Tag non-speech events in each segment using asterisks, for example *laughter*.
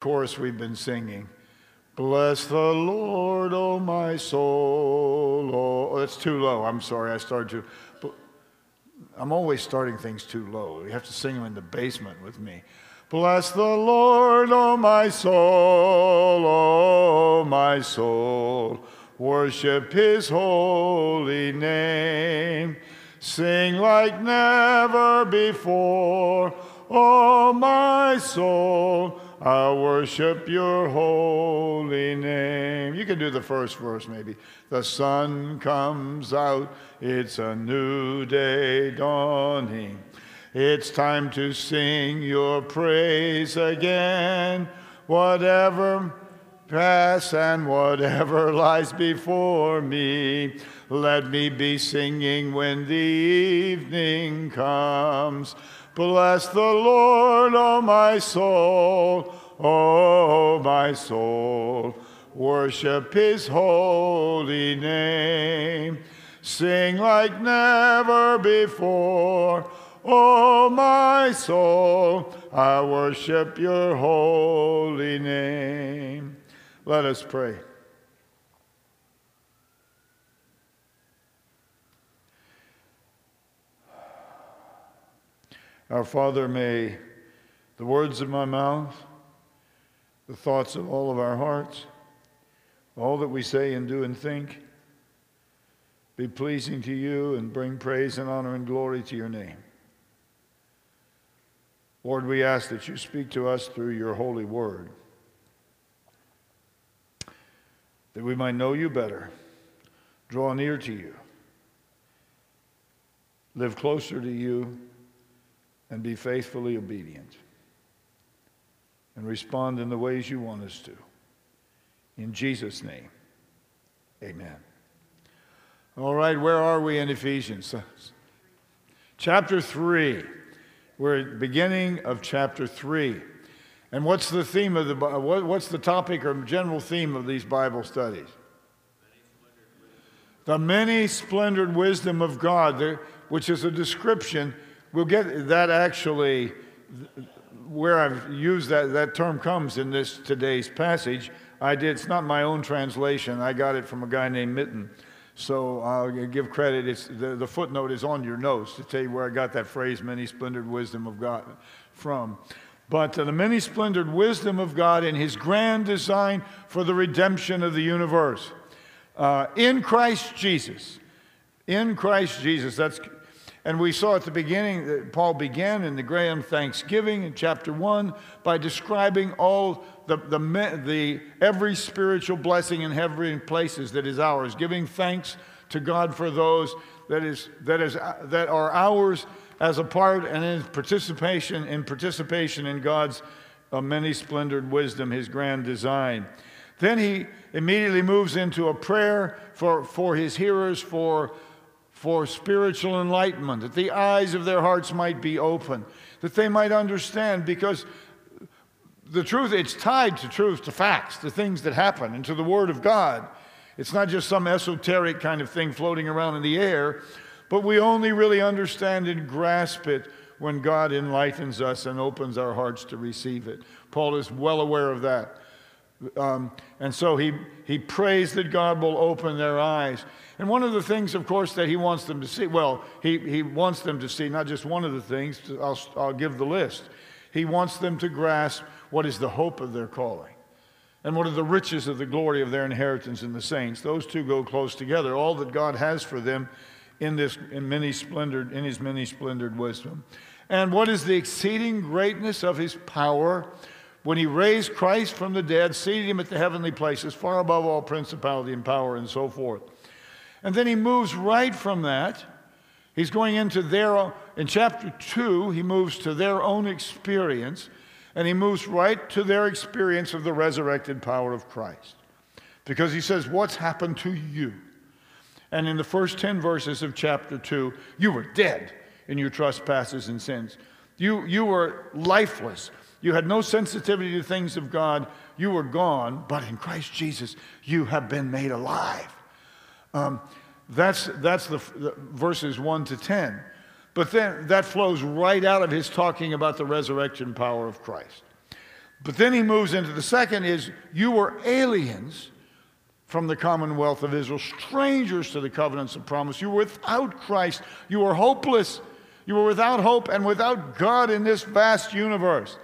chorus we've been singing. Bless the Lord, O oh my soul. Oh, that's too low. I'm sorry, I started to. I'm always starting things too low. You have to sing them in the basement with me. Bless the Lord, O oh my soul, O oh my soul. Worship his holy name. Sing like never before, O my soul. I worship your holy name. You can do the first verse maybe. The sun comes out, it's a new day dawning. It's time to sing your praise again. Whatever pass and whatever *laughs* lies before me, let me be singing when the evening comes. Bless the Lord, O my soul, O my soul. Worship his holy name. Sing like never before. O my soul, I worship your holy name. Let us pray. Our Father, may the words of my mouth, the thoughts of all of our hearts, all that we say and do and think, be pleasing to you and bring praise and honor and glory to your name. Lord, we ask that you speak to us through your holy word, that we might know you better, draw near to you, live closer to you and be faithfully obedient and respond in the ways you want us to. In Jesus' name, amen. All right, where are we in Ephesians? Chapter 3. We're at the beginning of chapter 3. And what's the theme of the what's the topic or general theme of these Bible studies? The many splendored wisdom of God, which is a description We'll get that actually, where I've used that, that term comes in this today's passage. I did, it's not my own translation. I got it from a guy named Mitton. So I'll give credit. It's, the, the footnote is on your notes to tell you where I got that phrase, many splendored wisdom of God, from. But uh, the many splendored wisdom of God in his grand design for the redemption of the universe. Uh, in Christ Jesus. In Christ Jesus. That's and we saw at the beginning that Paul began in the Graham Thanksgiving in chapter 1 by describing all the, the, the every spiritual blessing in heavenly places that is ours, giving thanks to God for those that, is, that, is, that are ours as a part and in participation in participation in God's uh, many splendored wisdom, his grand design. Then he immediately moves into a prayer for, for his hearers, for for spiritual enlightenment, that the eyes of their hearts might be open, that they might understand, because the truth, it's tied to truth, to facts, to things that happen, and to the Word of God. It's not just some esoteric kind of thing floating around in the air, but we only really understand and grasp it when God enlightens us and opens our hearts to receive it. Paul is well aware of that. Um, and so he, he prays that God will open their eyes. And one of the things, of course, that he wants them to see, well, he, he wants them to see not just one of the things, I'll, I'll give the list. He wants them to grasp what is the hope of their calling and what are the riches of the glory of their inheritance in the saints. Those two go close together. All that God has for them in this in many splendored in his many splendored wisdom. And what is the exceeding greatness of his power when he raised Christ from the dead, seated him at the heavenly places, far above all principality and power and so forth. And then he moves right from that. He's going into their, in chapter 2, he moves to their own experience, and he moves right to their experience of the resurrected power of Christ. Because he says, What's happened to you? And in the first 10 verses of chapter 2, you were dead in your trespasses and sins. You, you were lifeless. You had no sensitivity to things of God. You were gone, but in Christ Jesus, you have been made alive. Um, that's that's the, the verses 1 to 10. But then that flows right out of his talking about the resurrection power of Christ. But then he moves into the second is you were aliens from the commonwealth of Israel, strangers to the covenants of promise. You were without Christ. You were hopeless. You were without hope and without God in this vast universe.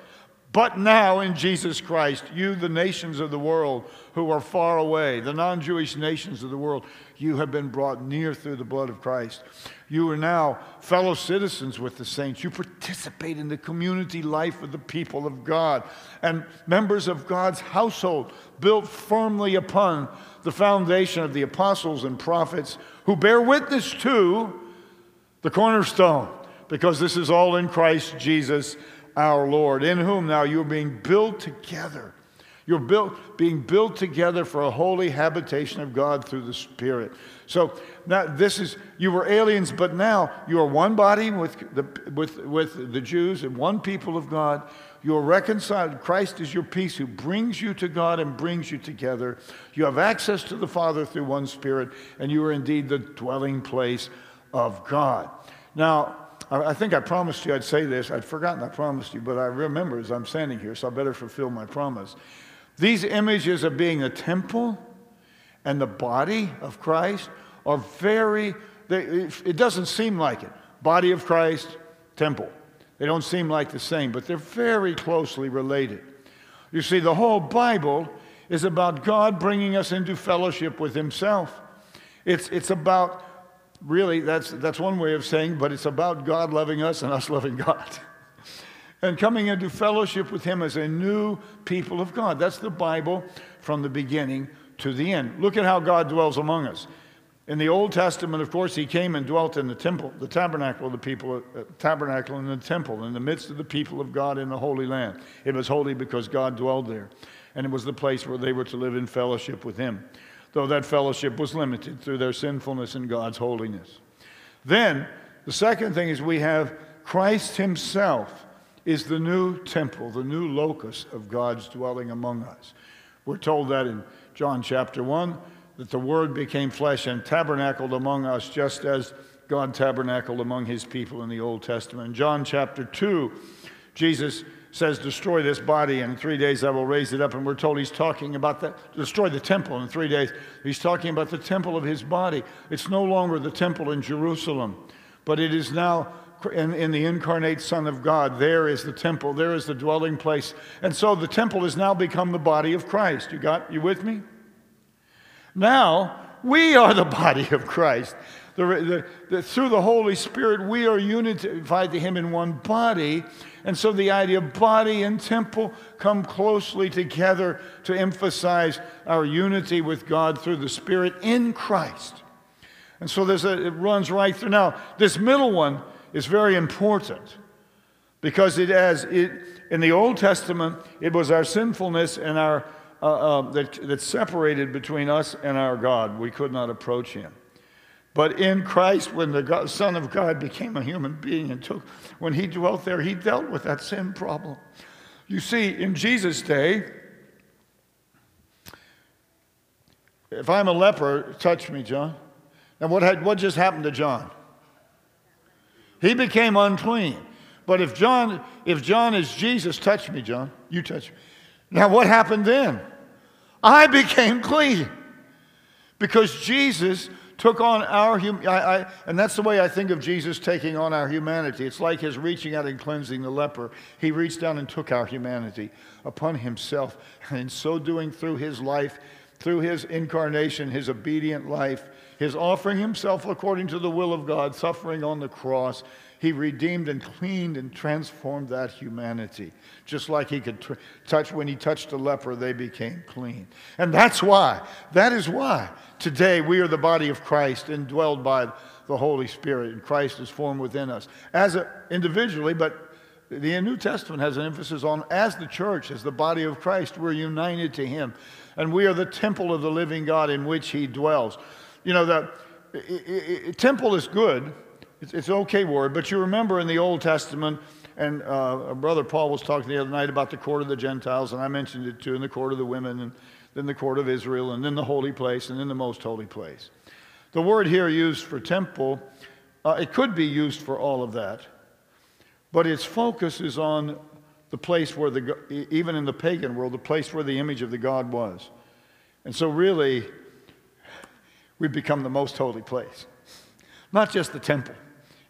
But now in Jesus Christ, you, the nations of the world who are far away, the non Jewish nations of the world, you have been brought near through the blood of Christ. You are now fellow citizens with the saints. You participate in the community life of the people of God and members of God's household, built firmly upon the foundation of the apostles and prophets who bear witness to the cornerstone, because this is all in Christ Jesus our Lord, in whom now you're being built together. You're built, being built together for a holy habitation of God through the Spirit. So now this is you were aliens, but now you are one body with the with with the Jews and one people of God. You are reconciled. Christ is your peace, who brings you to God and brings you together. You have access to the Father through one Spirit, and you are indeed the dwelling place of God. Now, I think I promised you I'd say this. I'd forgotten I promised you, but I remember as I'm standing here, so I better fulfill my promise. These images of being a temple and the body of Christ are very, they, it doesn't seem like it. Body of Christ, temple. They don't seem like the same, but they're very closely related. You see, the whole Bible is about God bringing us into fellowship with Himself. It's, it's about really, that's, that's one way of saying, but it's about God loving us and us loving God. *laughs* and coming into fellowship with Him as a new people of God. That's the Bible from the beginning to the end. Look at how God dwells among us. In the Old Testament, of course, He came and dwelt in the temple, the tabernacle of the people, uh, tabernacle in the temple, in the midst of the people of God in the Holy Land. It was holy because God dwelled there, and it was the place where they were to live in fellowship with Him though that fellowship was limited through their sinfulness and God's holiness. Then, the second thing is we have Christ Himself is the new temple, the new locus of God's dwelling among us. We're told that in John chapter 1 that the Word became flesh and tabernacled among us just as God tabernacled among His people in the Old Testament. In John chapter 2, Jesus says, Destroy this body, and in three days I will raise it up. And we're told he's talking about that, destroy the temple in three days. He's talking about the temple of his body. It's no longer the temple in Jerusalem, but it is now in, in, the incarnate Son of God. There is the temple, there is the dwelling place. And so the temple has now become the body of Christ. You got you with me? Now we are the *laughs* body of Christ. The, the, the, through the Holy Spirit, we are unified to Him in one body. And so the idea of body and temple come closely together to emphasize our unity with God through the Spirit in Christ. And so there's a, it runs right through. Now, this middle one is very important because it has, it, in the Old Testament, it was our sinfulness and our, uh, uh, that, that separated between us and our God. We could not approach Him. But in Christ, when the God, Son of God became a human being and took, when he dwelt there, he dealt with that sin problem. You see, in Jesus' day, if I'm a leper, touch me, John. And what, had, what just happened to John? He became unclean. But if John, if John is Jesus, touch me, John. You touch me. Now, what happened then? I became clean because Jesus took on our hum- I, I, and that's the way I think of Jesus taking on our humanity. It's like his reaching out and cleansing the leper. He reached down and took our humanity upon himself, and in so doing, through his life, through his incarnation, his obedient life, his offering himself according to the will of God, suffering on the cross, he redeemed and cleaned and transformed that humanity. Just like he could tr- touch, when he touched a leper, they became clean. And that's why, that is why today we are the body of Christ indwelled by the Holy Spirit, and Christ is formed within us. As a, individually, but the New Testament has an emphasis on as the church, as the body of Christ, we're united to Him. And we are the temple of the living God in which He dwells. You know, the temple is good it's, it's an okay word, but you remember in the Old Testament, and uh, brother Paul was talking the other night about the court of the Gentiles, and I mentioned it too, in the court of the women, and then the court of Israel, and then the holy place, and then the most holy place. The word here used for temple, uh, it could be used for all of that, but its focus is on the place where the, even in the pagan world, the place where the image of the God was. And so, really, we've become the most holy place. Not just the temple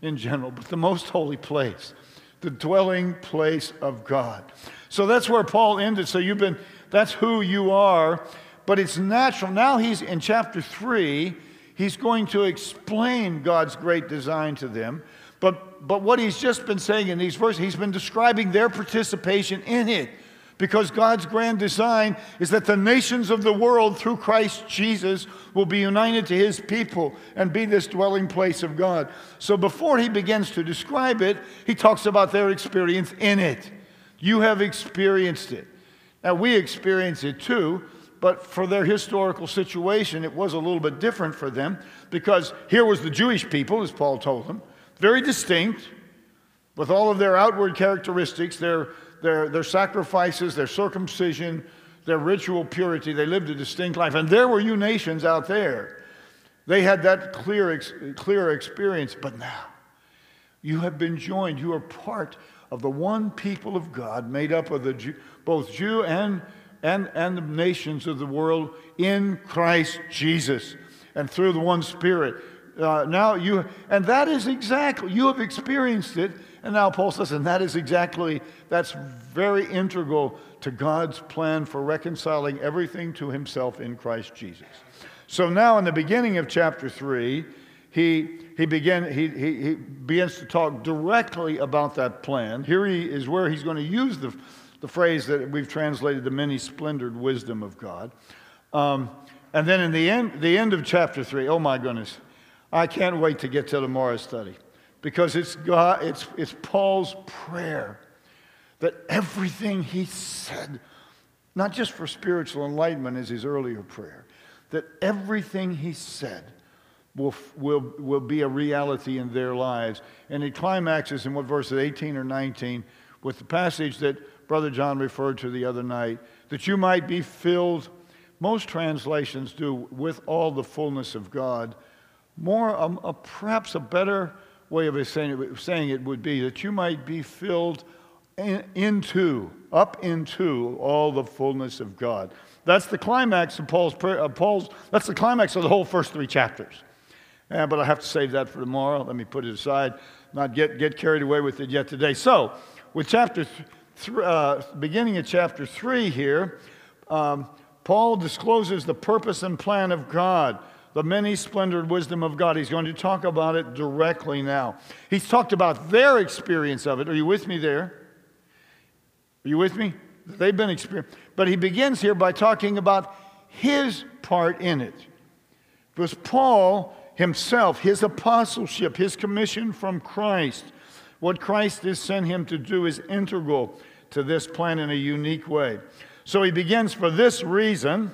in general, but the most holy place, the dwelling place of God. So that's where Paul ended. So you've been, that's who you are, but it's natural. Now he's in chapter three, he's going to explain God's great design to them. But, but what he's just been saying in these verses, he's been describing their participation in it. Because God's grand design is that the nations of the world, through Christ Jesus, will be united to his people and be this dwelling place of God. So before he begins to describe it, he talks about their experience in it. You have experienced it. Now, we experience it too, but for their historical situation, it was a little bit different for them because here was the Jewish people, as Paul told them, very distinct, with all of their outward characteristics, their, their, their sacrifices, their circumcision, their ritual purity. They lived a distinct life. And there were you nations out there. They had that clear, clear experience. But now, you have been joined. You are part of the one people of God made up of the Jew, both Jew and, and, and the nations of the world in Christ Jesus and through the one Spirit uh, now you, and that is exactly, you have experienced it. And now Paul says, and that is exactly, that's very integral to God's plan for reconciling everything to himself in Christ Jesus. So now in the beginning of chapter 3, he, he, began, he, he, he begins to talk directly about that plan. Here he is where he's going to use the, the phrase that we've translated the many splendored wisdom of God. Um, and then in the end, the end of chapter 3, oh my goodness, I can't wait to get to tomorrow's study because it's, God, it's, it's Paul's prayer that everything he said, not just for spiritual enlightenment as his earlier prayer, that everything he said will, will, will be a reality in their lives. And it climaxes in what verses 18 or 19 with the passage that Brother John referred to the other night, that you might be filled, most translations do, with all the fullness of God more, um, uh, perhaps a better way of saying it, would be that you might be filled in, into, up into all the fullness of God. That's the climax of Paul's. Uh, Paul's, that's the climax of the whole first three chapters. Yeah, but I have to save that for tomorrow. Let me put it aside, not get, get carried away with it yet today. So, with chapter th- th- uh, beginning of chapter 3 here, um, Paul discloses the purpose and plan of God the many splendored wisdom of God. He's going to talk about it directly now. He's talked about their experience of it. Are you with me there? Are you with me? They've been experienced. But he begins here by talking about his part in it. Because Paul himself, his apostleship, his commission from Christ, what Christ has sent him to do is integral to this plan in a unique way. So he begins for this reason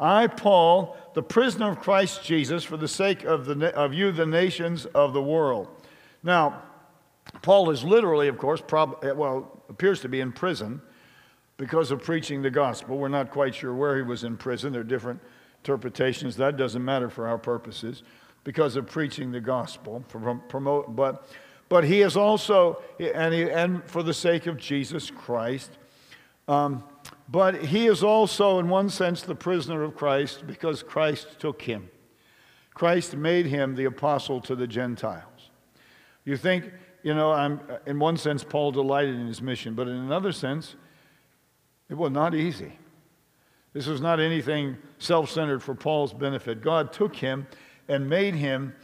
I, Paul, the prisoner of Christ Jesus, for the sake of, the, of you, the nations of the world. Now, Paul is literally, of course, prob- eh, well, appears to be in prison because of preaching the gospel. We're not quite sure where he was in prison. There are different interpretations. That doesn't matter for our purposes because of preaching the gospel. Promote, but, but he is also, and, he, and for the sake of Jesus Christ, um, but he is also, in one sense, the prisoner of Christ because Christ took him. Christ made him the apostle to the Gentiles. You think, you know, I'm, in one sense, Paul delighted in his mission, but in another sense, it was not easy. This was not anything self centered for Paul's benefit. God took him and made him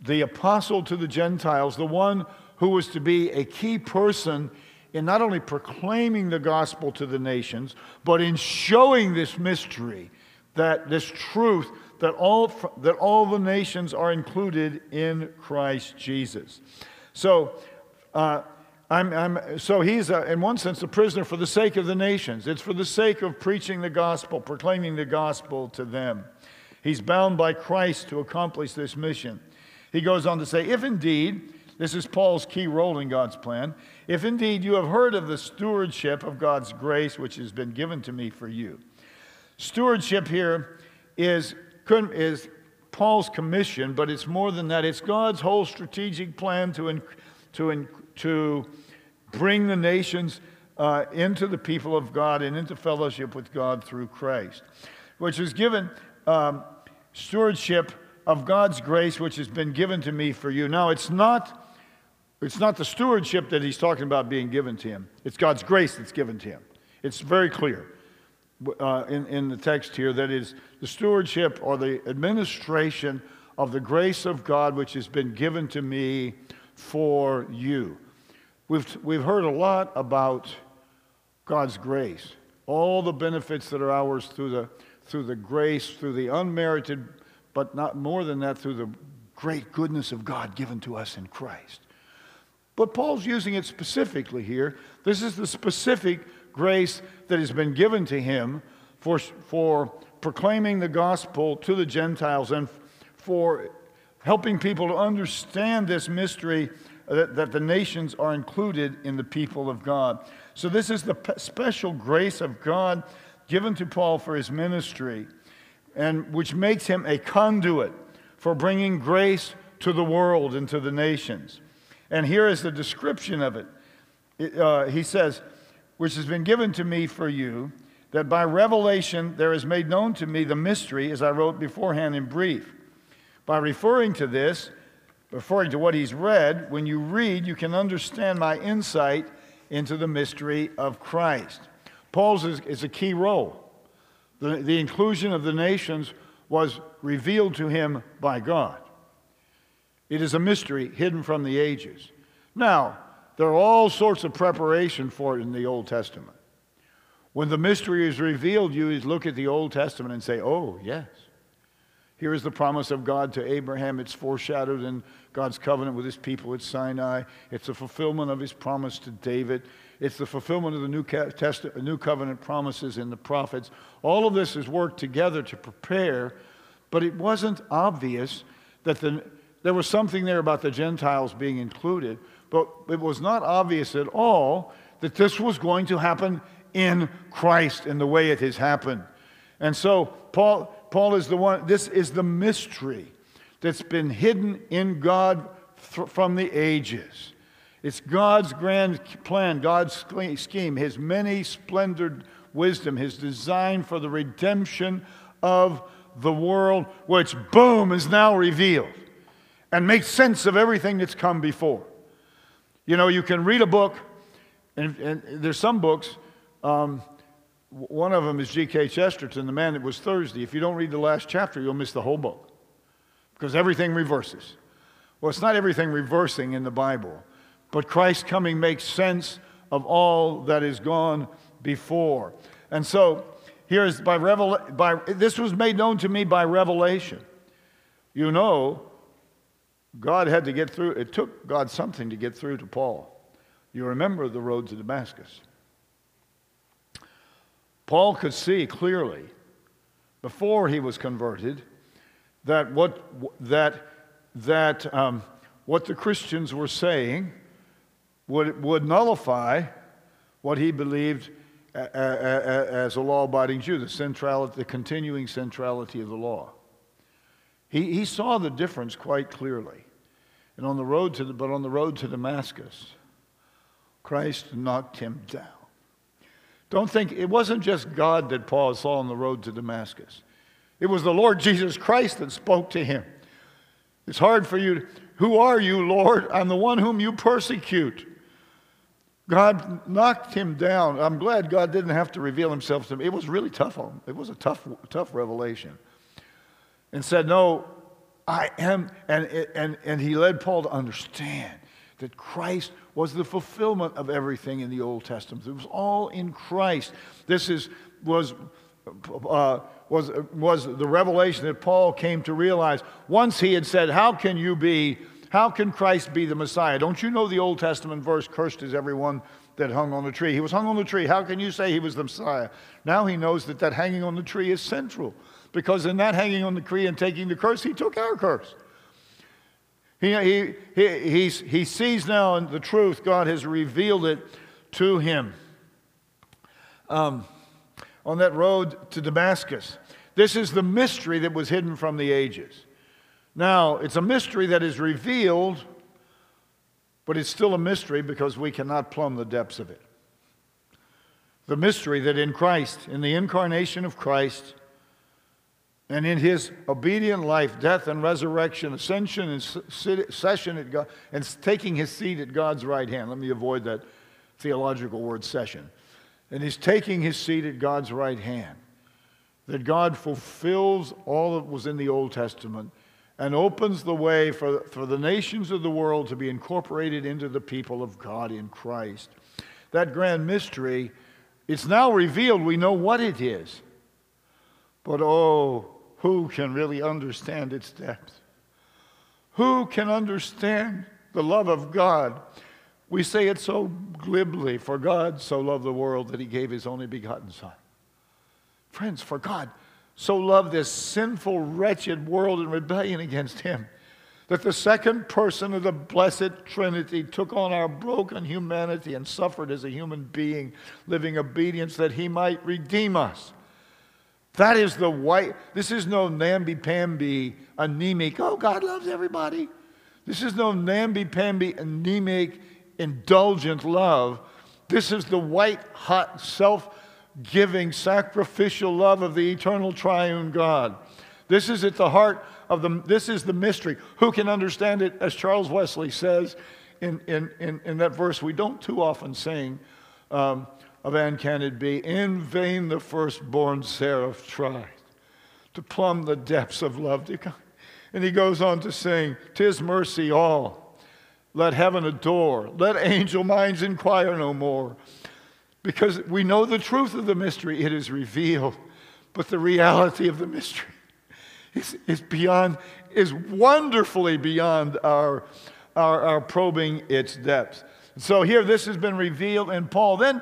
the apostle to the Gentiles, the one who was to be a key person in not only proclaiming the gospel to the nations, but in showing this mystery, that this truth that all, that all the nations are included in Christ Jesus. So, uh, I'm, I'm, so he's, a, in one sense, a prisoner for the sake of the nations. It's for the sake of preaching the gospel, proclaiming the gospel to them. He's bound by Christ to accomplish this mission. He goes on to say, if indeed, this is Paul's key role in God's plan, if indeed you have heard of the stewardship of God's grace which has been given to me for you. Stewardship here is, is Paul's commission, but it's more than that. It's God's whole strategic plan to, to, to bring the nations uh, into the people of God and into fellowship with God through Christ, which is given um, stewardship of God's grace, which has been given to me for you. Now, it's not, it's not the stewardship that he's talking about being given to him, it's God's grace that's given to him. It's very clear uh, in, in the text here that is the stewardship or the administration of the grace of God, which has been given to me for you. We've, we've heard a lot about God's grace, all the benefits that are ours through the, through the grace, through the unmerited, but not more than that, through the great goodness of God given to us in Christ. But Paul's using it specifically here. This is the specific grace that has been given to him for, for proclaiming the gospel to the Gentiles and for helping people to understand this mystery that, that the nations are included in the people of God. So, this is the special grace of God given to Paul for his ministry, and which makes him a conduit for bringing grace to the world and to the nations. And here is the description of it. it uh, he says, Which has been given to me for you, that by revelation there is made known to me the mystery, as I wrote beforehand in brief. By referring to this, referring to what he's read, when you read, you can understand my insight into the mystery of Christ. Paul's is, is a key role. The, the inclusion of the nations was revealed to him by God. It is a mystery hidden from the ages. Now, there are all sorts of preparation for it in the Old Testament. When the mystery is revealed, you look at the Old Testament and say, oh, yes. Here is the promise of God to Abraham. It's foreshadowed in God's covenant with his people at Sinai. It's the fulfillment of his promise to David. It's the fulfillment of the New, Testament, New Covenant promises in the prophets. All of this is worked together to prepare, but it wasn't obvious that the, there was something there about the Gentiles being included, but it was not obvious at all that this was going to happen in Christ in the way it has happened. And so Paul, Paul is the one, this is the mystery that's been hidden in God th- from the ages. It's God's grand plan, God's scheme, His many splendored wisdom, His design for the redemption of the world, which, boom, is now revealed and make sense of everything that's come before. You know, you can read a book, and, and there's some books. Um, one of them is G.K. Chesterton, The Man That Was Thursday. If you don't read the last chapter, you'll miss the whole book because everything reverses. Well, it's not everything reversing in the Bible, but Christ coming makes sense of all that is gone before. And so, here's by, revel- by this was made known to me by revelation. You know, God had to get through, it took God something to get through to Paul. You remember the road to Damascus. Paul could see clearly before he was converted that what, that, that, um, what the Christians were saying would, would nullify what he believed as a law abiding Jew, the centrality, the continuing centrality of the law. He, he saw the difference quite clearly. And on the road to the, but on the road to Damascus, Christ knocked him down. Don't think it wasn't just God that Paul saw on the road to Damascus. It was the Lord Jesus Christ that spoke to him. It's hard for you. To, Who are you, Lord? I'm the one whom you persecute. God knocked him down. I'm glad God didn't have to reveal himself to me. It was really tough on him. It was a tough, tough revelation. And said, No, I am. And, and, and he led Paul to understand that Christ was the fulfillment of everything in the Old Testament. It was all in Christ. This is, was, uh, was, was the revelation that Paul came to realize. Once he had said, How can you be, how can Christ be the Messiah? Don't you know the Old Testament verse, Cursed is everyone that hung on the tree? He was hung on the tree. How can you say he was the Messiah? Now he knows that that hanging on the tree is central because in that hanging on the tree and taking the curse, he took our curse. He, he, he, he sees now the truth. God has revealed it to him. Um, on that road to Damascus. This is the mystery that was hidden from the ages. Now, it's a mystery that is revealed, but it's still a mystery because we cannot plumb the depths of it. the mystery that in Christ, in the incarnation of Christ, and in his obedient life, death and resurrection, ascension and session at God, and taking his seat at God's right hand. Let me avoid that theological word session. And he's taking his seat at God's right hand. That God fulfills all that was in the Old Testament and opens the way for, for the nations of the world to be incorporated into the people of God in Christ. That grand mystery, it's now revealed. We know what it is. But oh, who can really understand its depth? Who can understand the love of God? We say it so glibly for God so loved the world that he gave his only begotten Son. Friends, for God so loved this sinful, wretched world in rebellion against him that the second person of the blessed Trinity took on our broken humanity and suffered as a human being, living obedience that he might redeem us. That is the white, this is no namby-pamby, anemic, oh, God loves everybody. This is no namby-pamby, anemic, indulgent love. This is the white, hot, self giving, sacrificial love of the eternal triune God. This is at the heart of the, this is the mystery. Who can understand it? As Charles Wesley says in, in, in, in that verse we don't too often sing, um, of And can it be? In vain the firstborn seraph tried to plumb the depths of love. And he goes on to sing, Tis mercy all. Let heaven adore. Let angel minds inquire no more. Because we know the truth of the mystery, it is revealed. But the reality of the mystery is, is beyond, is wonderfully beyond our, our, our probing its depths. So here, this has been revealed, in Paul then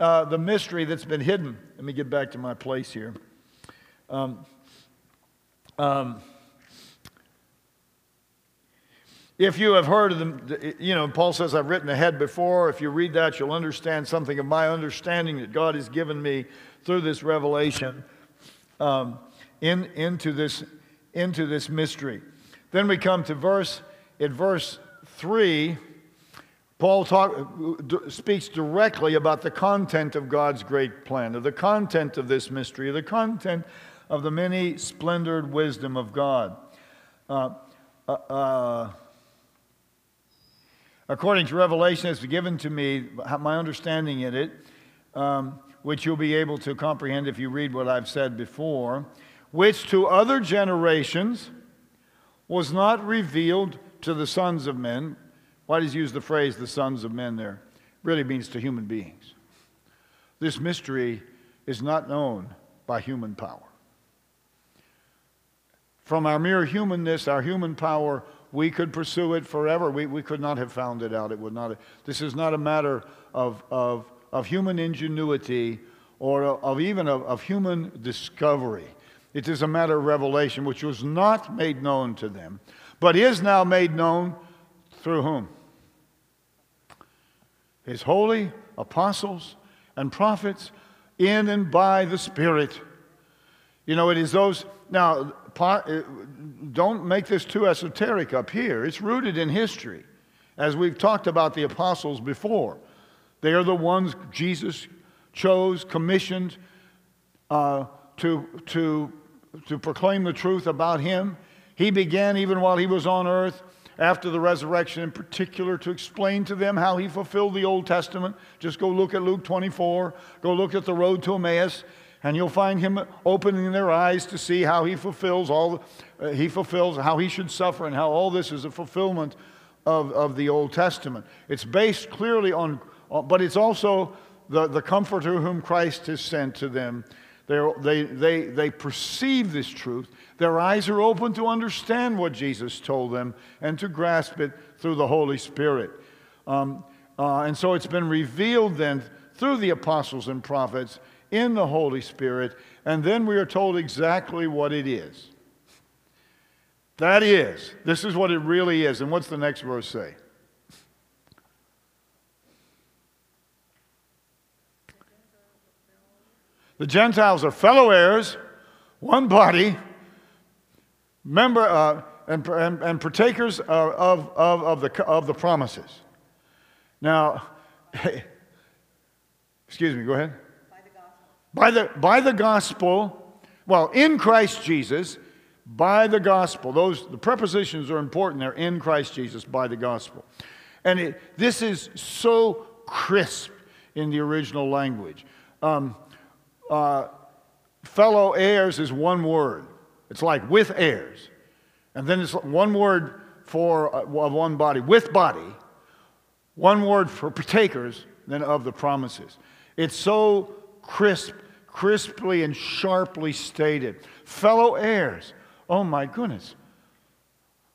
uh, the mystery that's been hidden. Let me get back to my place here. Um, um, if you have heard of them, you know, Paul says, I've written ahead before. If you read that, you'll understand something of my understanding that God has given me through this revelation um, in, into, this, into this mystery. Then we come to verse, at verse 3 Paul talk, speaks directly about the content of God's great plan, of the content of this mystery, of the content of the many splendored wisdom of God. Uh, uh, uh, according to Revelation, it's given to me, my understanding in it, um, which you'll be able to comprehend if you read what I've said before, which to other generations was not revealed to the sons of men why does he use the phrase the sons of men there? Really means to human beings. This mystery is not known by human power. From our mere humanness, our human power, we could pursue it forever. We, we could not have found it out. It would not. Have, this is not a matter of, of, of human ingenuity or of even of, of human discovery. It is a matter of revelation which was not made known to them, but is now made known through whom? His holy apostles and prophets in and by the Spirit. You know, it is those. Now, uh, don't make this too esoteric up here. It's rooted in history. As we've talked about the apostles before, they are the ones Jesus chose, commissioned uh, to, to, to proclaim the truth about him. He began even while he was on earth after the resurrection in particular to explain to them how he fulfilled the Old Testament. Just go look at Luke 24, go look at the road to Emmaus, and you'll find him opening their eyes to see how he fulfills all uh, he fulfills how he should suffer and how all this is a fulfillment of, of the Old Testament. It's based clearly on, but it's also the, the comforter whom Christ has sent to them. They're, they, they, they perceive this truth their eyes are open to understand what Jesus told them and to grasp it through the Holy Spirit. Um, uh, and so it's been revealed then through the apostles and prophets in the Holy Spirit, and then we are told exactly what it is. That is, this is what it really is. And what's the next verse say? The Gentiles are fellow heirs, one body member uh, and, and, and, partakers of, of, of, the, of the promises. Now, *laughs* excuse me, go ahead. By the, gospel. by the gospel, well, in Christ Jesus, by the gospel. Those the prepositions are important. They're in Christ Jesus by the gospel. And it, this is so crisp in the original language. Um, uh, fellow heirs is one word. It's like with heirs. And then it's one word for uh, one body, with body. One word for partakers, then of the promises. It's so crisp, crisply and sharply stated. Fellow heirs. Oh my goodness.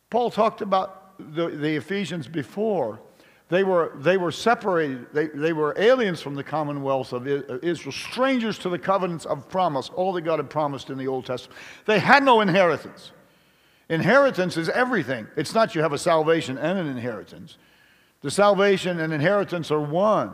Paul talked about the, the Ephesians before. They were, they were separated, they, they were aliens from the commonwealth of uh, Israel, strangers to the covenants of promise, all that God had promised in the Old Testament. They had no inheritance. Inheritance is everything. It's not you have a salvation and an inheritance. The salvation and inheritance are one.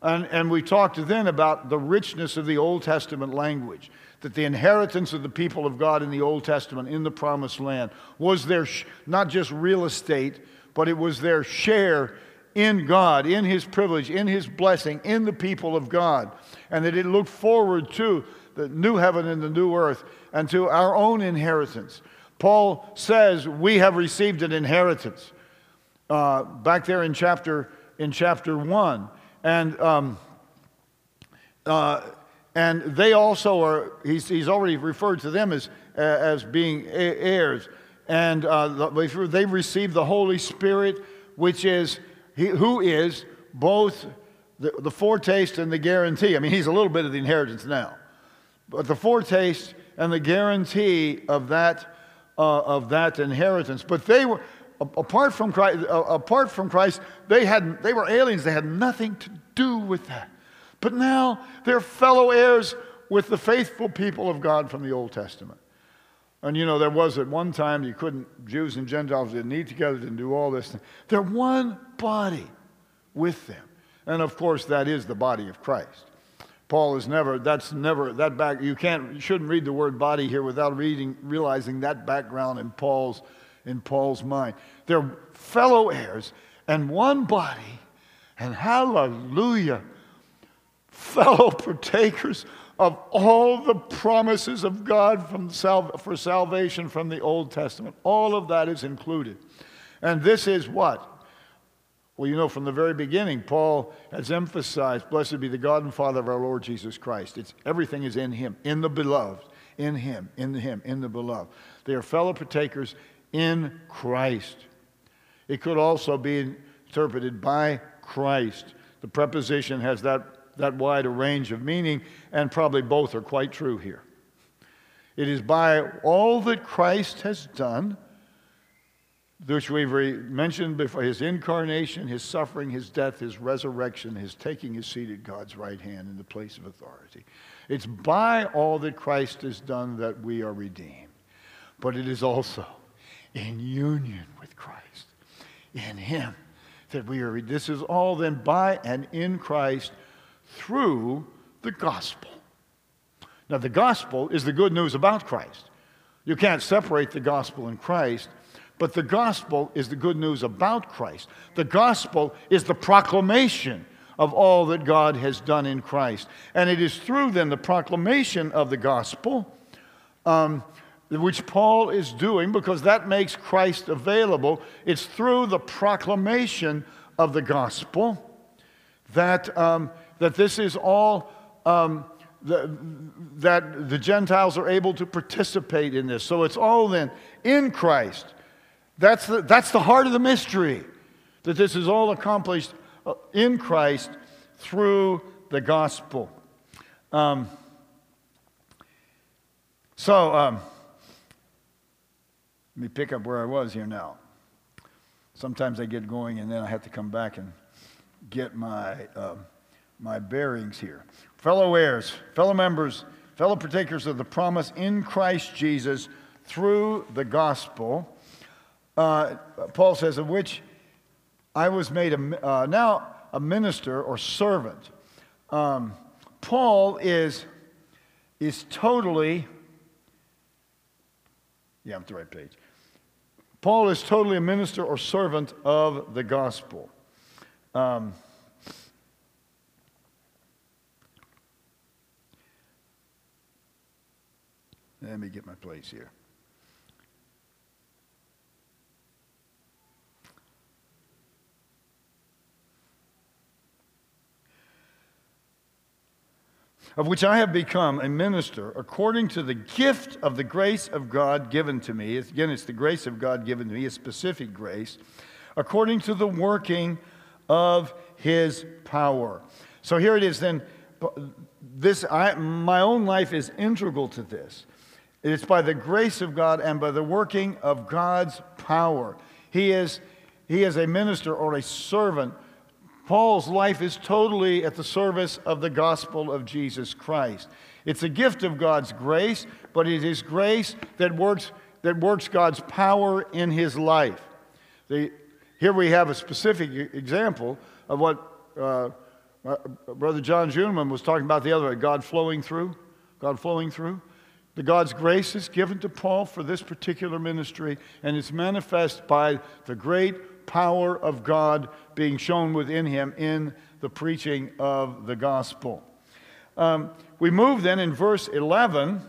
And, and we talked then about the richness of the Old Testament language, that the inheritance of the people of God in the Old Testament in the promised land was their, sh- not just real estate, but it was their share in God, in His privilege, in His blessing, in the people of God. And that it looked forward to the new heaven and the new earth and to our own inheritance. Paul says we have received an inheritance uh, back there in chapter, in chapter 1. And, um, uh, and they also are, he's, he's already referred to them as, as being heirs. And uh, they received the Holy Spirit, which is, he, who is both the, the foretaste and the guarantee. I mean, he's a little bit of the inheritance now. But the foretaste and the guarantee of that, uh, of that inheritance. But they were, apart from Christ, uh, apart from Christ they, had, they were aliens. They had nothing to do with that. But now they're fellow heirs with the faithful people of God from the Old Testament. And you know, there was at one time you couldn't, Jews and Gentiles didn't eat together, didn't do all this. They're one body with them. And of course, that is the body of Christ. Paul is never, that's never, that back, you can't, you shouldn't read the word body here without reading, realizing that background in Paul's in Paul's mind. They're fellow heirs and one body, and hallelujah, fellow *laughs* partakers of all the promises of God from sal- for salvation from the Old Testament. All of that is included. And this is what? Well, you know, from the very beginning, Paul has emphasized, Blessed be the God and Father of our Lord Jesus Christ. It's, everything is in Him, in the beloved, in Him, in Him, in the beloved. They are fellow partakers in Christ. It could also be interpreted by Christ. The preposition has that, that wide a range of meaning, and probably both are quite true here. It is by all that Christ has done, which we've mentioned before his incarnation, his suffering, his death, his resurrection, his taking his seat at God's right hand in the place of authority. It's by all that Christ has done that we are redeemed. But it is also in union with Christ, in Him that we are. This is all then by and in Christ through the gospel. Now, the gospel is the good news about Christ. You can't separate the gospel and Christ, but the gospel is the good news about Christ. The gospel is the proclamation of all that God has done in Christ. And it is through then the proclamation of the gospel um, which Paul is doing because that makes Christ available. It's through the proclamation of the gospel that, um, that this is all, um, the, that the Gentiles are able to participate in this. So it's all then in Christ. That's the, that's the heart of the mystery, that this is all accomplished uh, in Christ through the gospel. Um, so, um, let me pick up where I was here now. Sometimes I get going and then I have to come back and get my, uh, my bearings here. Fellow heirs, fellow members, fellow partakers of the promise in Christ Jesus through the gospel. Uh, Paul says, of which I was made a, uh, now a minister or servant. Um, Paul is, is totally, yeah, I'm at the right page. Paul is totally a minister or servant of the gospel. Um, Let me get my place here. of which I have become a minister according to the gift of the grace of God given to me. Again, it's the grace of God given to me, a specific grace, according to the working of his power. So here it is then. This, I, my own life is integral to this. It's by the grace of God and by the working of God's power. He is, he is a minister or a servant Paul's life is totally at the service of the gospel of Jesus Christ. It's a gift of God's grace, but it is grace that works, that works God's power in his life. The, here we have a specific example of what uh, uh Brother John Juneman was talking about the other way God flowing through. God flowing through. The God's grace is given to Paul for this particular ministry, and it's manifest by the great power of God being shown within him in the preaching of the gospel. Um, we move then in verse 11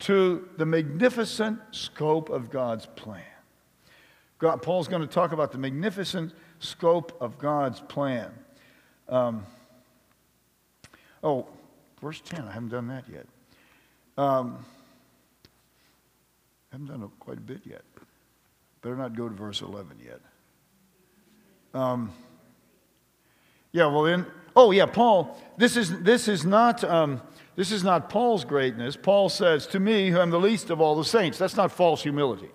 to the magnificent scope of God's plan. God, Paul's going to talk about the magnificent scope of God's plan. Um, oh, verse 10, I haven't done that yet. Um, I haven't done it quite a bit yet. Better not go to verse 11 yet. Um, yeah, well, then, oh, yeah, Paul, this is, this is not. Um, this is not Paul's greatness. Paul says, To me, who am the least of all the saints. That's not false humility.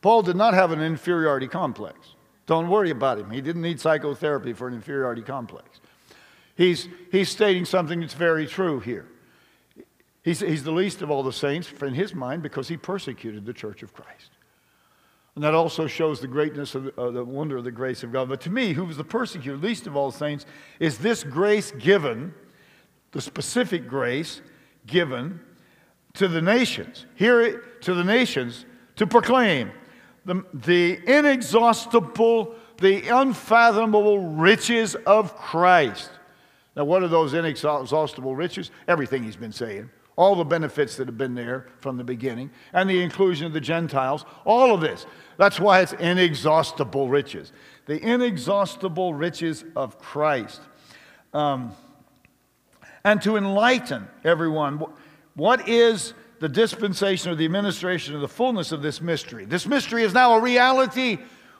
Paul did not have an inferiority complex. Don't worry about him. He didn't need psychotherapy for an inferiority complex. He's, he's stating something that's very true here. He's, he's the least of all the saints in his mind because he persecuted the church of Christ. And that also shows the greatness of uh, the wonder of the grace of God. But to me, who was the persecutor, least of all saints, is this grace given, the specific grace given to the nations, here to the nations, to proclaim the, the inexhaustible, the unfathomable riches of Christ. Now, what are those inexhaustible riches? Everything he's been saying all the benefits that have been there from the beginning, and the inclusion of the Gentiles, all of this. That's why it's inexhaustible riches. The inexhaustible riches of Christ. Um, and to enlighten everyone, what is the dispensation or the administration of the fullness of this mystery? This mystery is now a reality.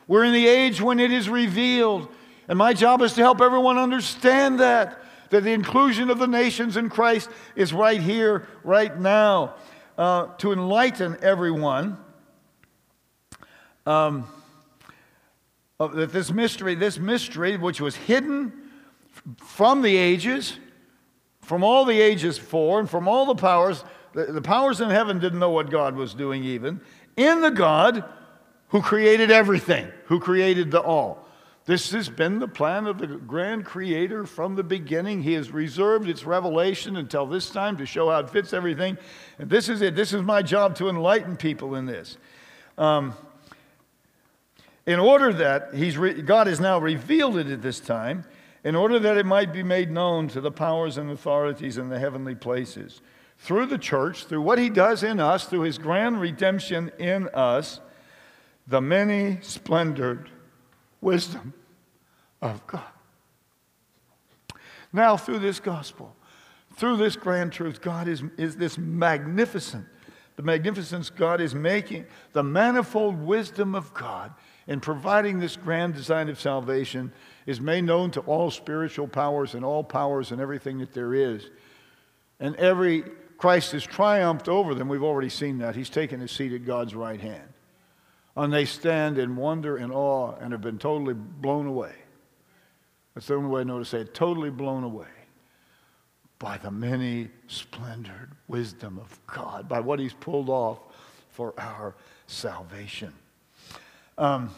We're in the age when it is revealed. And my job is to help everyone understand that that the inclusion of the nations in Christ is right here, right now, uh, to enlighten everyone. Um, that this mystery, this mystery, which was hidden from the ages, from all the ages for, and from all the powers, the, the powers in heaven didn't know what God was doing, even, in the God who created everything, who created the all. This has been the plan of the grand creator from the beginning. He has reserved its revelation until this time to show how it fits everything. And this is it. This is my job to enlighten people in this. Um, in order that he's re- God has now revealed it at this time, in order that it might be made known to the powers and authorities in the heavenly places. Through the church, through what he does in us, through his grand redemption in us, the many splendored wisdom of God. Now, through this gospel, through this grand truth, God is, is this magnificent, the magnificence God is making, the manifold wisdom of God in providing this grand design of salvation is made known to all spiritual powers and all powers and everything that there is. And every Christ has triumphed over them. We've already seen that. He's taken his seat at God's right hand. And they stand in wonder and awe and have been totally blown away. That's the only way I know to say it. Totally blown away by the many splendored wisdom of God, by what He's pulled off for our salvation. Um,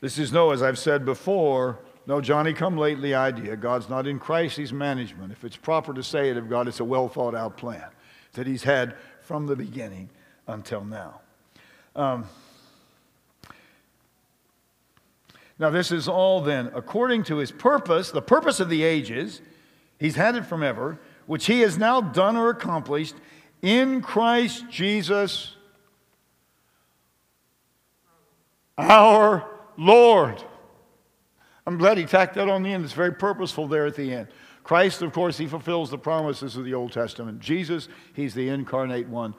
this is no, as I've said before, no Johnny come lately idea. God's not in crisis management. If it's proper to say it of God, it's a well thought out plan that He's had from the beginning until now. Um, now, this is all then according to his purpose, the purpose of the ages. He's had it from ever, which he has now done or accomplished in Christ Jesus our Lord. I'm glad he tacked that on the end. It's very purposeful there at the end. Christ, of course, he fulfills the promises of the Old Testament. Jesus, he's the incarnate one.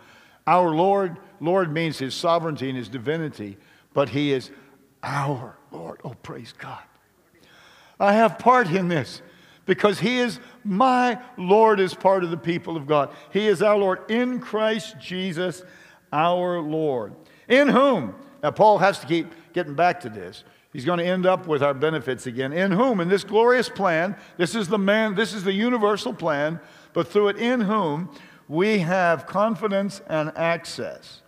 Our Lord, Lord means his sovereignty and his divinity, but he is our Lord. Oh, praise God. I have part in this because he is my Lord is part of the people of God. He is our Lord in Christ Jesus, our Lord. In whom, now Paul has to keep getting back to this. He's going to end up with our benefits again. In whom, in this glorious plan, this is the man, this is the universal plan, but through it, in whom we have confidence and access.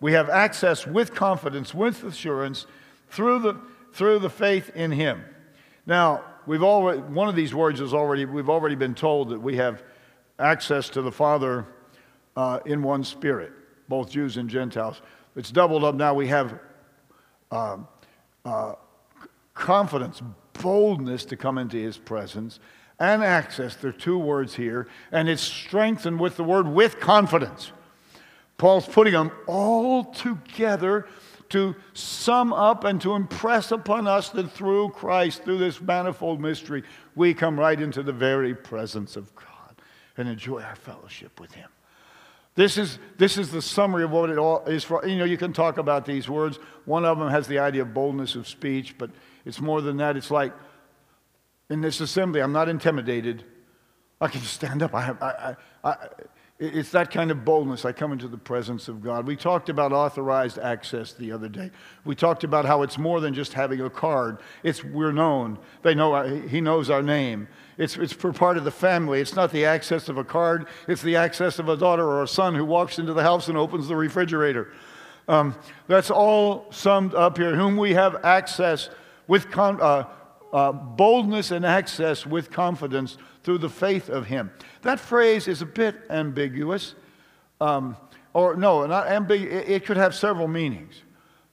We have access with confidence, with assurance, through the, through the faith in Him. Now, we've already, one of these words is already, we've already been told that we have access to the Father uh, in one spirit, both Jews and Gentiles. It's doubled up now. We have uh, uh, confidence, boldness to come into His presence, and access. There are two words here, and it's strengthened with the word with confidence. Paul's putting them all together to sum up and to impress upon us that through Christ, through this manifold mystery, we come right into the very presence of God and enjoy our fellowship with Him. This is, this is the summary of what it all is for. You know, you can talk about these words. One of them has the idea of boldness of speech, but it's more than that. It's like in this assembly, I'm not intimidated. I can stand up. I have, I, I, I, it's that kind of boldness. I come into the presence of God. We talked about authorized access the other day. We talked about how it's more than just having a card. It's we're known. They know he knows our name. It's it's for part of the family. It's not the access of a card. It's the access of a daughter or a son who walks into the house and opens the refrigerator. Um, that's all summed up here. Whom we have access with con- uh, uh, boldness and access with confidence through the faith of Him. That phrase is a bit ambiguous. Um, or, no, not ambiguous. It could have several meanings.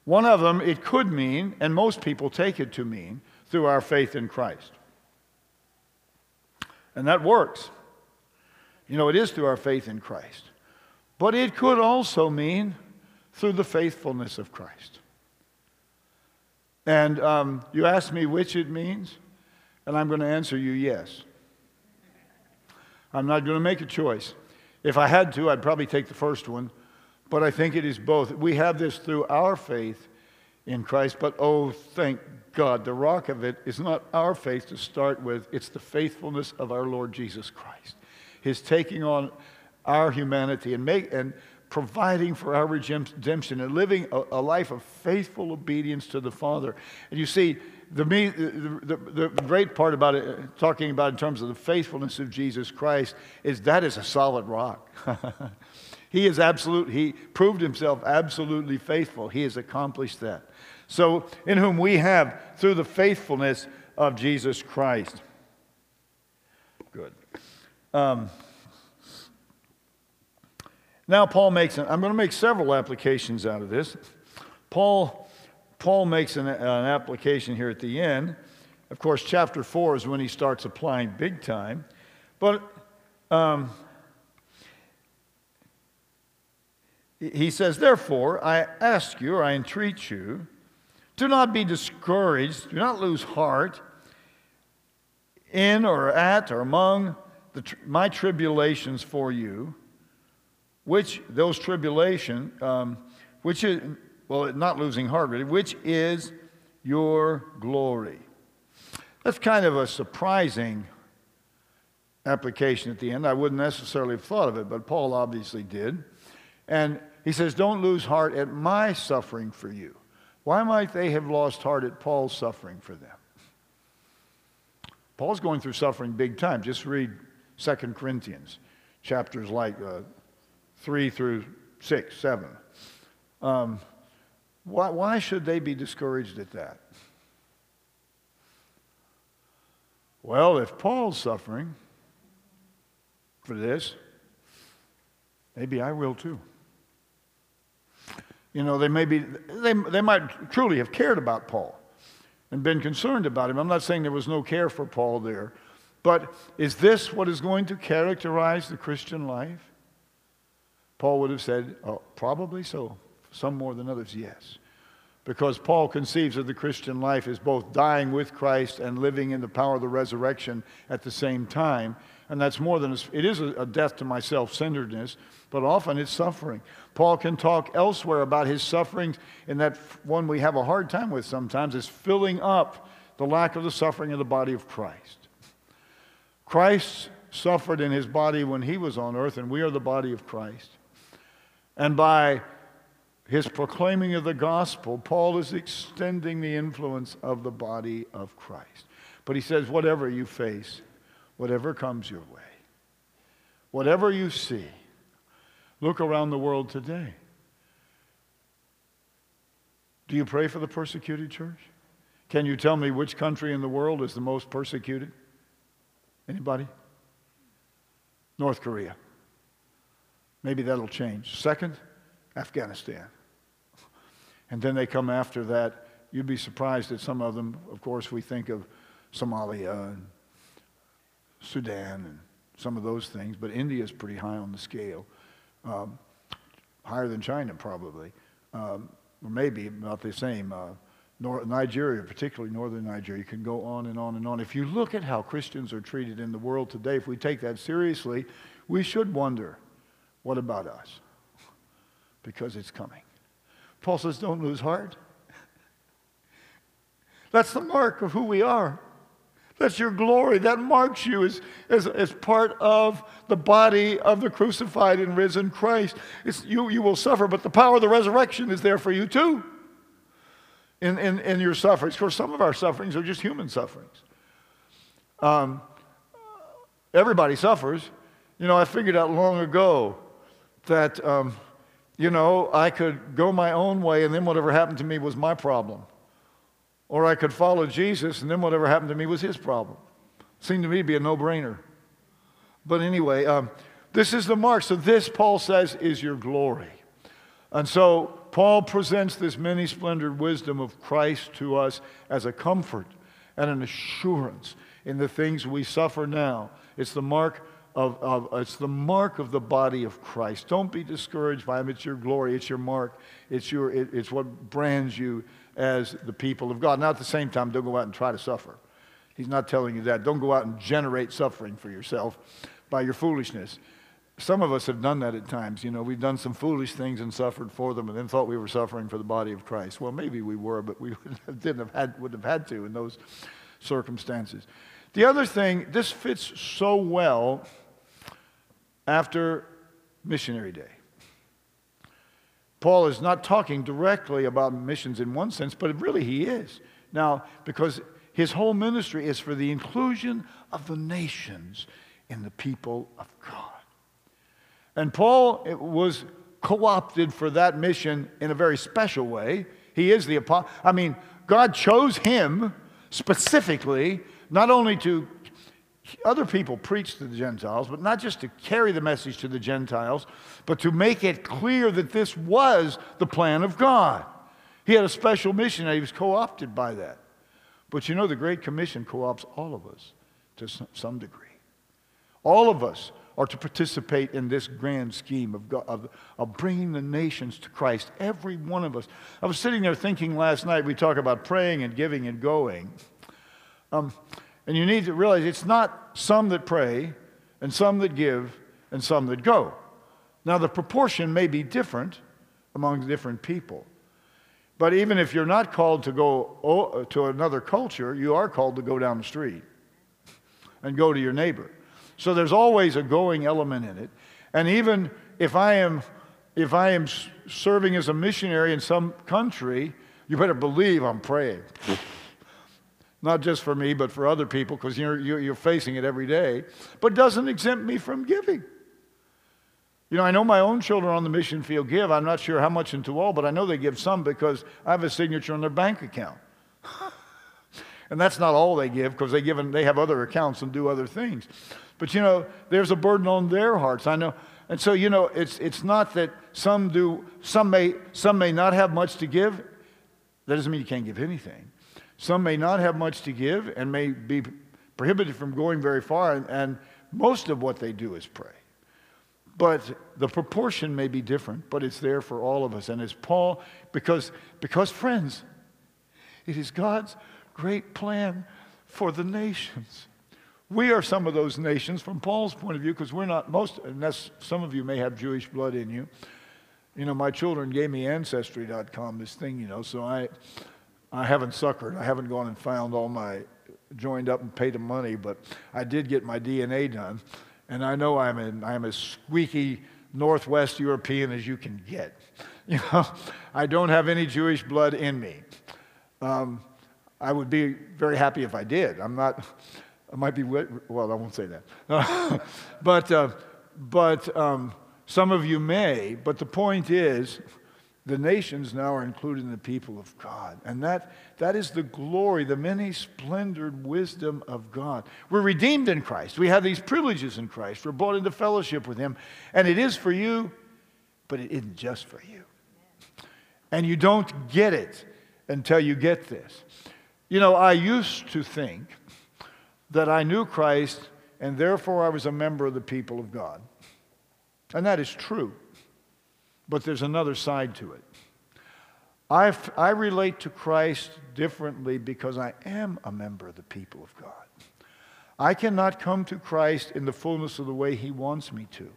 One of them, it could mean, and most people take it to mean, through our faith in Christ. And that works. You know, it is through our faith in Christ. But it could also mean through the faithfulness of Christ. And um, you ask me which it means, and I'm going to answer you yes. I'm not going to make a choice. If I had to, I'd probably take the first one, but I think it is both. We have this through our faith in Christ, but oh, thank God, the rock of it is not our faith to start with, it's the faithfulness of our Lord Jesus Christ. His taking on our humanity and, make, and providing for our redemption and living a, a life of faithful obedience to the Father. And you see, the, the, the, great part about it, talking about in terms of the faithfulness of Jesus Christ, is that is a solid rock. *laughs* he is absolute, he proved himself absolutely faithful. He has accomplished that. So, in whom we have, through the faithfulness of Jesus Christ. Good. Um, now, Paul makes, an, I'm going to make several applications out of this. Paul Paul makes an, an, application here at the end. Of course, chapter 4 is when he starts applying big time. But um, he says, Therefore, I ask you, or I entreat you, do not be discouraged, do not lose heart in or at or among the, my tribulations for you, which those tribulation, um, which is, well, not losing heart, really, which is your glory. That's kind of a surprising application at the end. I wouldn't necessarily have thought of it, but Paul obviously did. And he says, Don't lose heart at my suffering for you. Why might they have lost heart at Paul's suffering for them? Paul's going through suffering big time. Just read 2 Corinthians, chapters like uh, 3 through 6, 7. Um, why, why should they be discouraged at that? Well, if Paul's suffering for this, maybe I will too. You know, they may be, they, they might truly have cared about Paul and been concerned about him. I'm not saying there was no care for Paul there, But is this what is going to characterize the Christian life? Paul would have said, oh, probably so. Some more than others, yes. Because Paul conceives of the Christian life as both dying with Christ and living in the power of the resurrection at the same time. And that's more than a, it is a death to my self centeredness, but often it's suffering. Paul can talk elsewhere about his sufferings, and that one we have a hard time with sometimes is filling up the lack of the suffering of the body of Christ. Christ suffered in his body when he was on earth, and we are the body of Christ. And by his proclaiming of the gospel, Paul is extending the influence of the body of Christ. But he says, whatever you face, whatever comes your way, whatever you see, look around the world today. Do you pray for the persecuted church? Can you tell me which country in the world is the most persecuted? Anybody? North Korea. Maybe that'll change. Second, Afghanistan. And then they come after that. You'd be surprised at some of them. Of course, we think of Somalia and Sudan and some of those things, but India is pretty high on the scale, um, higher than China probably, um, or maybe about the same. Uh, Nigeria, particularly northern Nigeria, can go on and on and on. If you look at how Christians are treated in the world today, if we take that seriously, we should wonder what about us? Because it's coming. Paul says, don't lose heart. That's the mark of who we are. That's your glory. That marks you as, as, as part of the body of the crucified and risen Christ. It's, you, you will suffer, but the power of the resurrection is there for you too in, in, in your sufferings. Of course, some of our sufferings are just human sufferings. Um, everybody suffers. You know, I figured out long ago that, um, you know, I could go my own way and then whatever happened to me was my problem. Or I could follow Jesus and then whatever happened to me was his problem. Seemed to me to be a no brainer. But anyway, um, this is the mark. So, this, Paul says, is your glory. And so, Paul presents this many splendored wisdom of Christ to us as a comfort and an assurance in the things we suffer now. It's the mark of, of, it's the mark of the body of Christ. Don't be discouraged by him. It's your glory. It's your mark. It's, your, it, it's what brands you as the people of God. Now, at the same time, don't go out and try to suffer. He's not telling you that. Don't go out and generate suffering for yourself by your foolishness. Some of us have done that at times. You know, we've done some foolish things and suffered for them and then thought we were suffering for the body of Christ. Well, maybe we were, but we *laughs* didn't have had, would have had to in those circumstances. The other thing, this fits so well after Missionary Day. Paul is not talking directly about missions in one sense, but really he is. Now, because his whole ministry is for the inclusion of the nations in the people of God. And Paul was co opted for that mission in a very special way. He is the apostle. I mean, God chose him specifically not only to other people preach to the Gentiles, but not just to carry the message to the Gentiles, but to make it clear that this was the plan of God. He had a special mission and he was co opted by that. But you know, the Great Commission co opts all of us to some degree. All of us are to participate in this grand scheme of, God, of, of bringing the nations to Christ. Every one of us. I was sitting there thinking last night, we talk about praying and giving and going. Um, and you need to realize it's not some that pray and some that give and some that go. Now, the proportion may be different among different people. But even if you're not called to go to another culture, you are called to go down the street and go to your neighbor. So there's always a going element in it. And even if I am if I am serving as a missionary in some country, you better believe I'm praying. *laughs* Not just for me, but for other people, because you're, you're facing it every day. But doesn't exempt me from giving. You know, I know my own children on the mission field give. I'm not sure how much into all, but I know they give some because I have a signature on their bank account. *laughs* and that's not all they give because they they have other accounts and do other things. But you know, there's a burden on their hearts. I know. And so, you know, it's it's not that some do some may some may not have much to give. That doesn't mean you can't give anything. Some may not have much to give and may be prohibited from going very far, and, and most of what they do is pray. But the proportion may be different, but it's there for all of us. And as Paul, because, because friends, it is God's great plan for the nations. We are some of those nations from Paul's point of view, because we're not most, unless some of you may have Jewish blood in you. You know, my children gave me Ancestry.com, this thing, you know, so I, I haven't suckered. I haven't gone and found all my, joined up and paid them money, but I did get my DNA done. And I know I'm, in, I'm as squeaky Northwest European as you can get. *laughs* You know, I don't have any Jewish blood in me. Um, I would be very happy if I did. I'm not, I might be, well, I won't say that. *laughs* but uh, but um, some of you may, but the point is, the nations now are included in the people of God. And that, that is the glory, the many splendored wisdom of God. We're redeemed in Christ. We have these privileges in Christ. We're brought into fellowship with Him. And it is for you, but it isn't just for you. And you don't get it until you get this. You know, I used to think that I knew Christ and therefore I was a member of the people of God. And that is true. But there's another side to it. I, I relate to Christ differently because I am a member of the people of God. I cannot come to Christ in the fullness of the way He wants me to.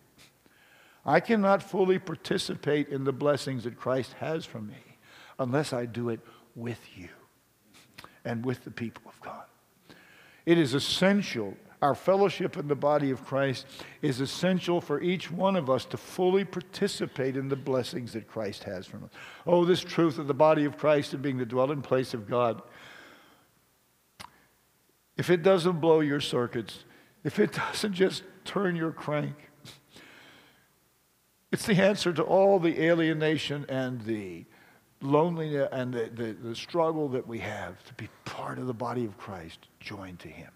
I cannot fully participate in the blessings that Christ has for me unless I do it with you and with the people of God. It is essential our fellowship in the body of Christ is essential for each one of us to fully participate in the blessings that Christ has for us. Oh, this truth of the body of Christ and being the dwelling place of God. If it doesn't blow your circuits, if it *laughs* doesn't just turn your crank, it's the answer to all the alienation and the loneliness and the, the, the struggle that we have to be part of the body of Christ, joined to Him.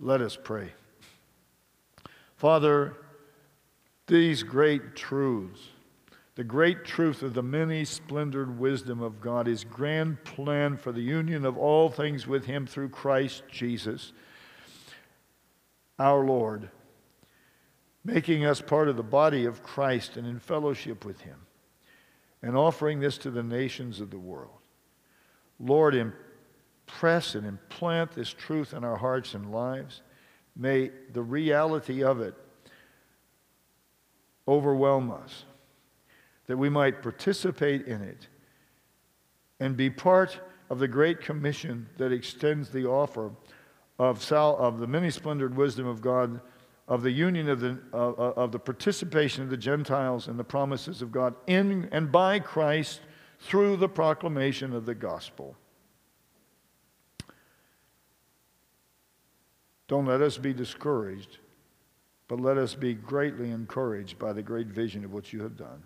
Let us pray. Father, these great truths, the great truth of the many splendored wisdom of God, His grand plan for the union of all things with Him through Christ Jesus, our Lord, making us part of the body of Christ and in fellowship with Him, and offering this to the nations of the world. Lord, press and implant this truth in our hearts and lives. May the reality of it overwhelm us, that we might participate in it and be part of the great commission that extends the offer of, sal- of the many splendored wisdom of God, of the union of the, uh, of the participation of the Gentiles in the promises of God in and by Christ through the proclamation of the gospel. Don't let us be discouraged, but let us be greatly encouraged by the great vision of what you have done.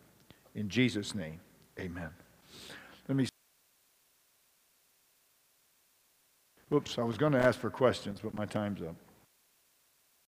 In Jesus' name, amen. Let me. Whoops, I was going to ask for questions, but my time's up.